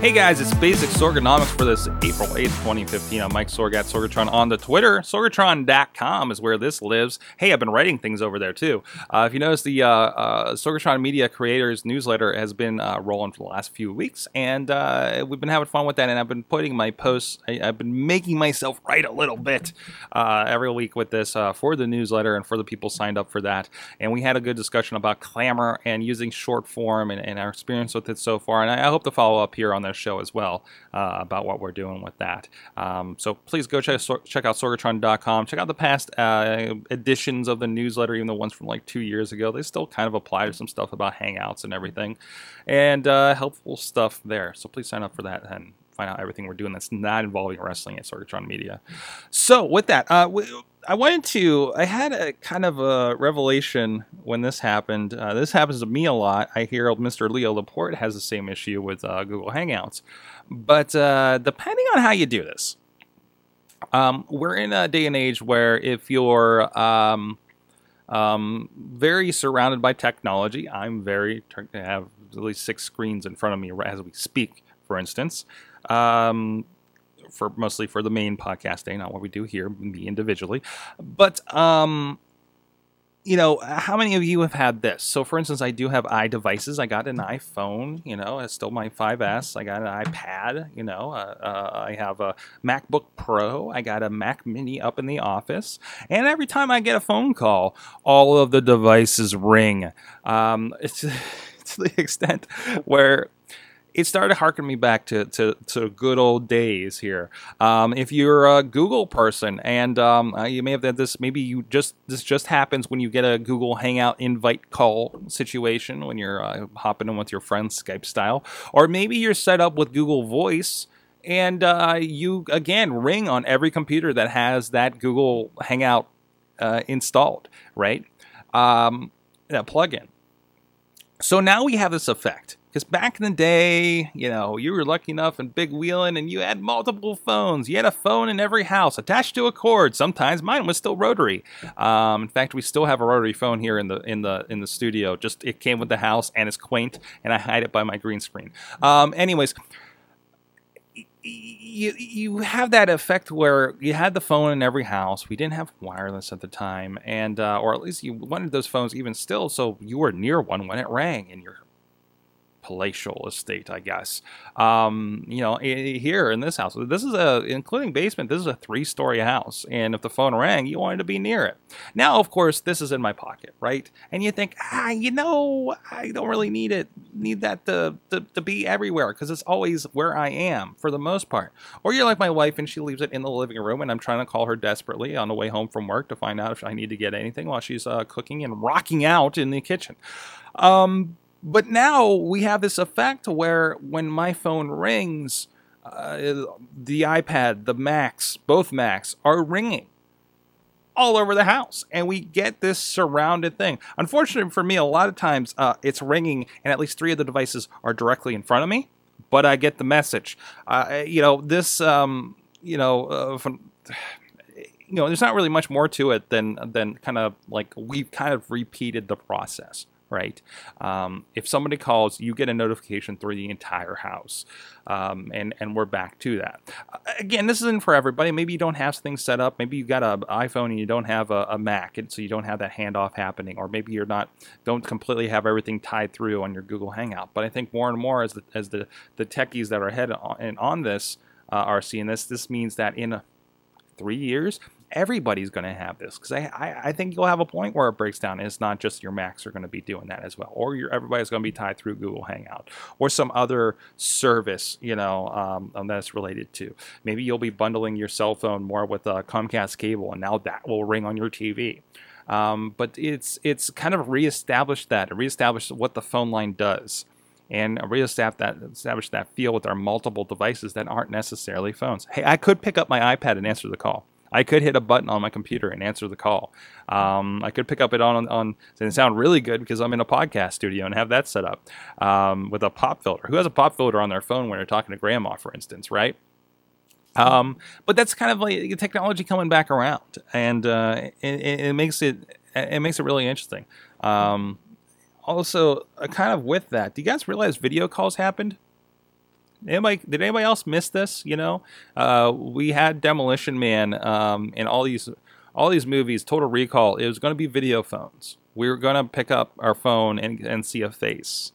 Hey guys, it's Basic Sorganomics for this April 8th, 2015. I'm Mike Sorg at Sorgatron on the Twitter. Sorgatron.com is where this lives. Hey, I've been writing things over there too. Uh, if you notice, the uh, uh, Sorgatron Media Creators newsletter has been uh, rolling for the last few weeks, and uh, we've been having fun with that. And I've been putting my posts, I, have been making myself write a little bit uh, every week with this for the newsletter and for the people signed up for that. And we had a good discussion about Clammr and using short form and, and our experience with it so far. And I, I hope to follow up here on the show as well uh, about what we're doing with that. Um, so please go check, check out Sorgatron.com. Check out the past uh, editions of the newsletter, even the ones from like two years ago. They still kind of apply to some stuff about Hangouts and everything, and uh, helpful stuff there. So please sign up for that and find out everything we're doing that's not involving wrestling at Sorgatron Media. So with that, uh, wanted to. I had a kind of a revelation when this happened. Uh, this happens to me a lot. I hear Mr. Leo Laporte has the same issue with uh, Google Hangouts, but uh, depending on how you do this, um, we're in a day and age where if you're um, um, very surrounded by technology, I'm very I have at least six screens in front of me as we speak. For instance, um, for mostly for the main podcasting, not what we do here, me individually. But um, you know, how many of you have had this? So, for instance, I do have iDevices. I got an iPhone, you know, it's still my 5S. I got an iPad, you know, uh, uh, I have a MacBook Pro. I got a Mac Mini up in the office. And every time I get a phone call, all of the devices ring. Um, it's to the extent where it started harking me back to, to, to good old days here. Um, if you're a Google person and um, uh, you may have had this, maybe you just this just happens when you get a Google Hangout invite call situation when you're uh, hopping in with your friends Skype style, or maybe you're set up with Google Voice and uh, you again ring on every computer that has that Google Hangout uh, installed, right? Um, that plugin. So now we have this effect because back in the day, you know, you were lucky enough and big wheeling and you had multiple phones. You had a phone in every house attached to a cord. Sometimes mine was still rotary. Um, in fact, we still have a rotary phone here in the in the in the studio. Just it came with the house and it's quaint and I hide it by my green screen. Um, anyways, you you have that effect where you had the phone in every house. We didn't have wireless at the time, and uh, or at least you wanted those phones even still, so you were near one when it rang, and you're palatial estate, I guess. Um, you know, here in this house, this is a, including basement, this is a three story house. And if the phone rang, you wanted to be near it. Now, of course, this is in my pocket, right? And you think, ah, you know, I don't really need it, need that to, to, to be everywhere because it's always where I am for the most part. Or you're like my wife and she leaves it in the living room and I'm trying to call her desperately on the way home from work to find out if I need to get anything while she's uh, cooking and rocking out in the kitchen. Um, but now we have this effect where when my phone rings, uh, the iPad, the Macs, both Macs are ringing all over the house, and we get this surrounded thing. Unfortunately for me, a lot of times uh, it's ringing, and at least three of the devices are directly in front of me, but I get the message. Uh, you know, this, um, you know, uh, from, you know, there's not really much more to it than than kind of like we've kind of repeated the process right? Um, if somebody calls, you get a notification through the entire house, um, and and we're back to that. Uh, again, this isn't for everybody. Maybe you don't have things set up. Maybe you got an iPhone and you don't have a, a, Mac, and so you don't have that handoff happening. Or maybe you're not don't completely have everything tied through on your Google Hangout. But I think more and more as the as the the techies that are ahead on, on this uh, are seeing this, this means that in three years everybody's going to have this because I, I, I, think you'll have a point where it breaks down and it's not just your Macs are going to be doing that as well or your, everybody's going to be tied through Google Hangout or some other service you know um, um, that's related to maybe you'll be bundling your cell phone more with a Comcast cable and now that will ring on your TV Um, but it's it's kind of reestablished that, reestablished what the phone line does, and reestablish that establish that feel with our multiple devices that aren't necessarily phones. Hey, I could pick up my iPad and answer the call. I could hit a button on my computer and answer the call. Um, I could pick up it on on and sound really good because I'm in a podcast studio and have that set up um, with a pop filter. Who has a pop filter on their phone when they're talking to grandma, for instance, right? Um, but that's kind of like technology coming back around, and uh, it, it, makes it it makes it really interesting. Um, also, uh, kind of with that, do you guys realize video calls happened? Anybody, did anybody else miss this? You know, uh, we had Demolition Man um, and all these all these movies. Total Recall. It was going to be video phones. We were going to pick up our phone and, and see a face,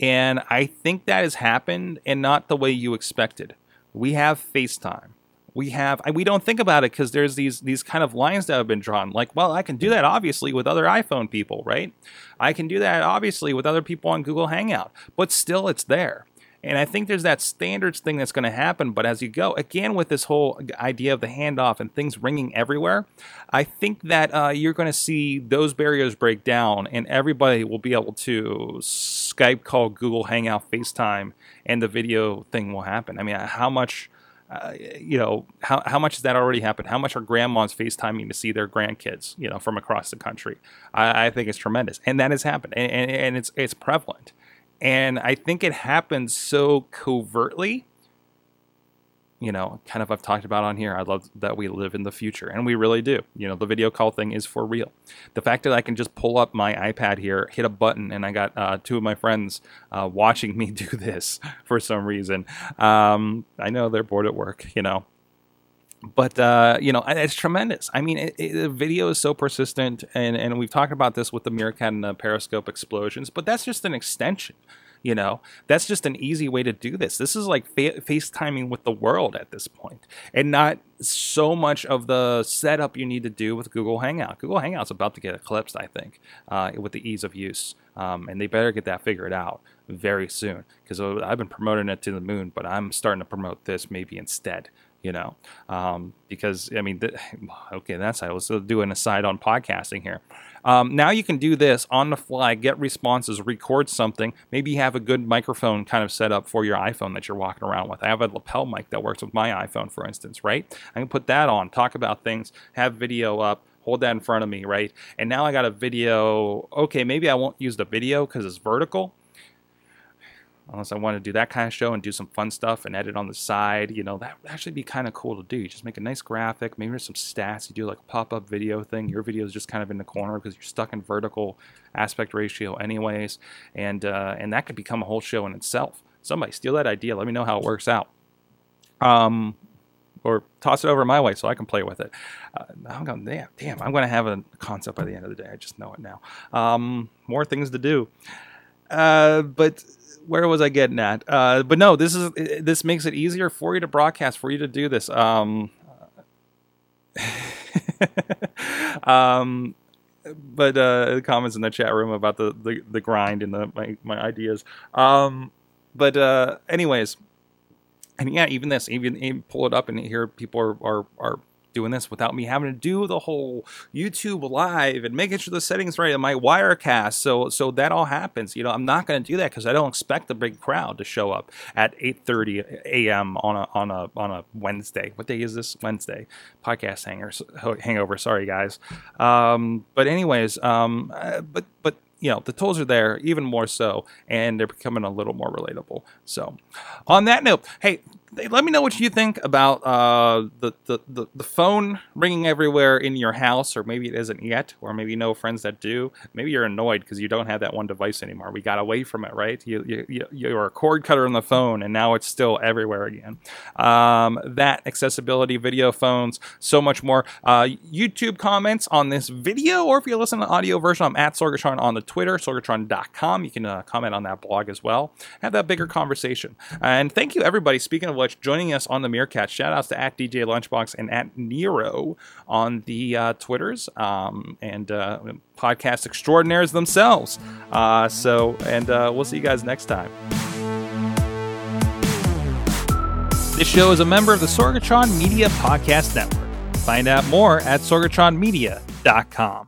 and I think that has happened, and not the way you expected. We have FaceTime we have we don't think about it because there's these these kind of lines that have been drawn like well i can do that obviously with other iphone people right i can do that obviously with other people on google hangout but still it's there and I think there's that standards thing that's going to happen. But as you go, again, with this whole idea of the handoff and things ringing everywhere, I think that uh, you're going to see those barriers break down and everybody will be able to Skype call, Google Hangout, FaceTime, and the video thing will happen. I mean, how much uh, you know, how, how much has that already happened? How much are grandmas FaceTiming to see their grandkids, you know, from across the country? I, I think it's tremendous. And that has happened. And, and, and it's, it's prevalent. And I think it happens so covertly you know, kind of I've talked about on here. I love that we live in the future, and we really do. You know, the video call thing is for real. The fact that I can just pull up my iPad here, hit a button, and I got uh, two of my friends uh, watching me do this for some reason. Um, I know they're bored at work, you know. But uh, you know, it's tremendous. I mean, it, it, the video is so persistent, and and we've talked about this with the Meerkat and the Periscope explosions. But that's just an extension you know, that's just an easy way to do this. This is like fa- FaceTiming with the world at this point, and not so much of the setup you need to do with Google Hangout. Google Hangout's about to get eclipsed, I think, uh, with the ease of use, um, and they better get that figured out very soon because I've been promoting it to the moon, but I'm starting to promote this maybe instead you know, um, because I mean, okay, that's I was doing a side on podcasting here. Um, now you can do this on the fly, get responses, record something. Maybe you have a good microphone kind of set up for your iPhone that you're walking around with. I have a lapel mic that works with my iPhone, for instance, right? I can put that on, talk about things, have video up, hold that in front of me, right? And now I got a video. Okay, maybe I won't use the video because it's vertical unless I want to do that kind of show and do some fun stuff and edit on the side, you know, that would actually be kind of cool to do. You just make a nice graphic, maybe there's some stats, you do like a pop-up video thing. Your video is just kind of in the corner because you're stuck in vertical aspect ratio anyways, and uh, and that could become a whole show in itself. Somebody steal that idea. Let me know how it works out. Um, or toss it over my way so I can play with it. Uh, I'm going, damn, damn, I'm going to have a concept by the end of the day. I just know it now. Um, more things to do. Uh, but where was I getting at? Uh, but no, this is this makes it easier for you to broadcast, for you to do this. Um, um, but uh, the comments in the chat room about the, the, the grind and the my, my ideas. Um, but uh, anyways, and yeah, even this, even, even pull it up and hear people are, are, are doing this without me having to do the whole YouTube live and making sure the settings right and my Wirecast. So so that all happens. You know, I'm not going to do that because I don't expect a big crowd to show up at 8:30 a.m. on a on a on a Wednesday. What day is this? Wednesday. Podcast hangers hangover. Sorry guys. Um, but anyways, um, uh, but but you know the tools are there even more so and they're becoming a little more relatable so on that note hey let me know what you think about uh, the, the, the, the, phone ringing everywhere in your house, or maybe it isn't yet, or maybe you know friends that do. Maybe you're annoyed because you don't have that one device anymore. We got away from it, right? You, you, you're a cord cutter on the phone, and now it's still everywhere again. Um, that accessibility, video phones, so much more. Uh, YouTube comments on this video, or if you listen to the audio version, I'm at Sorgatron on the Twitter, sorgatron.com. You can uh, comment on that blog as well. Have that bigger conversation. And thank you, everybody. Speaking of joining us on the Meerkat. Shout outs to at DJ Lunchbox and at Nero on the uh, Twitters um, and uh, podcast extraordinaires themselves. Uh, so, and uh, we'll see you guys next time. This show is a member of the Sorgatron Media Podcast Network. Find out more at sorgatronmedia.com.